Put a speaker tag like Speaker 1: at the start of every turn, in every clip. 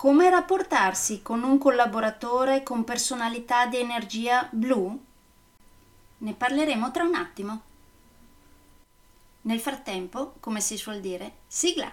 Speaker 1: Come rapportarsi con un collaboratore con personalità di energia blu? Ne parleremo tra un attimo. Nel frattempo, come si suol dire, sigla!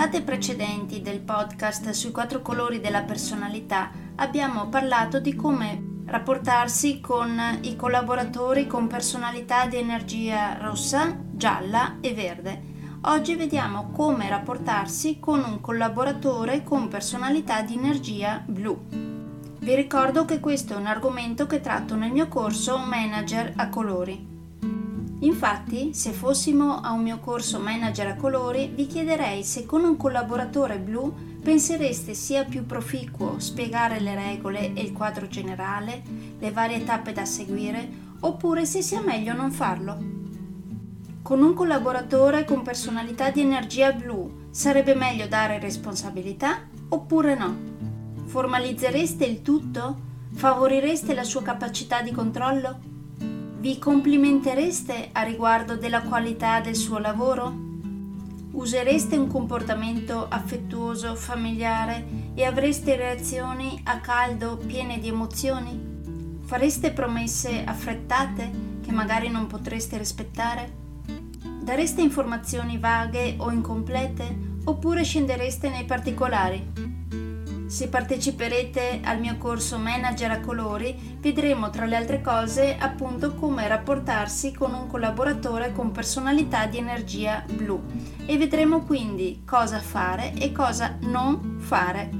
Speaker 1: Puntate precedenti del podcast sui quattro colori della personalità abbiamo parlato di come rapportarsi con i collaboratori con personalità di energia rossa, gialla e verde. Oggi vediamo come rapportarsi con un collaboratore con personalità di energia blu. Vi ricordo che questo è un argomento che tratto nel mio corso Manager a colori. Infatti, se fossimo a un mio corso manager a colori, vi chiederei se con un collaboratore blu pensereste sia più proficuo spiegare le regole e il quadro generale, le varie tappe da seguire, oppure se sia meglio non farlo. Con un collaboratore con personalità di energia blu sarebbe meglio dare responsabilità oppure no? Formalizzereste il tutto? Favorireste la sua capacità di controllo? Vi complimentereste a riguardo della qualità del suo lavoro? Usereste un comportamento affettuoso, familiare e avreste reazioni a caldo piene di emozioni? Fareste promesse affrettate che magari non potreste rispettare? Dareste informazioni vaghe o incomplete oppure scendereste nei particolari? Se parteciperete al mio corso Manager a colori, vedremo tra le altre cose appunto come rapportarsi con un collaboratore con personalità di energia blu e vedremo quindi cosa fare e cosa non fare.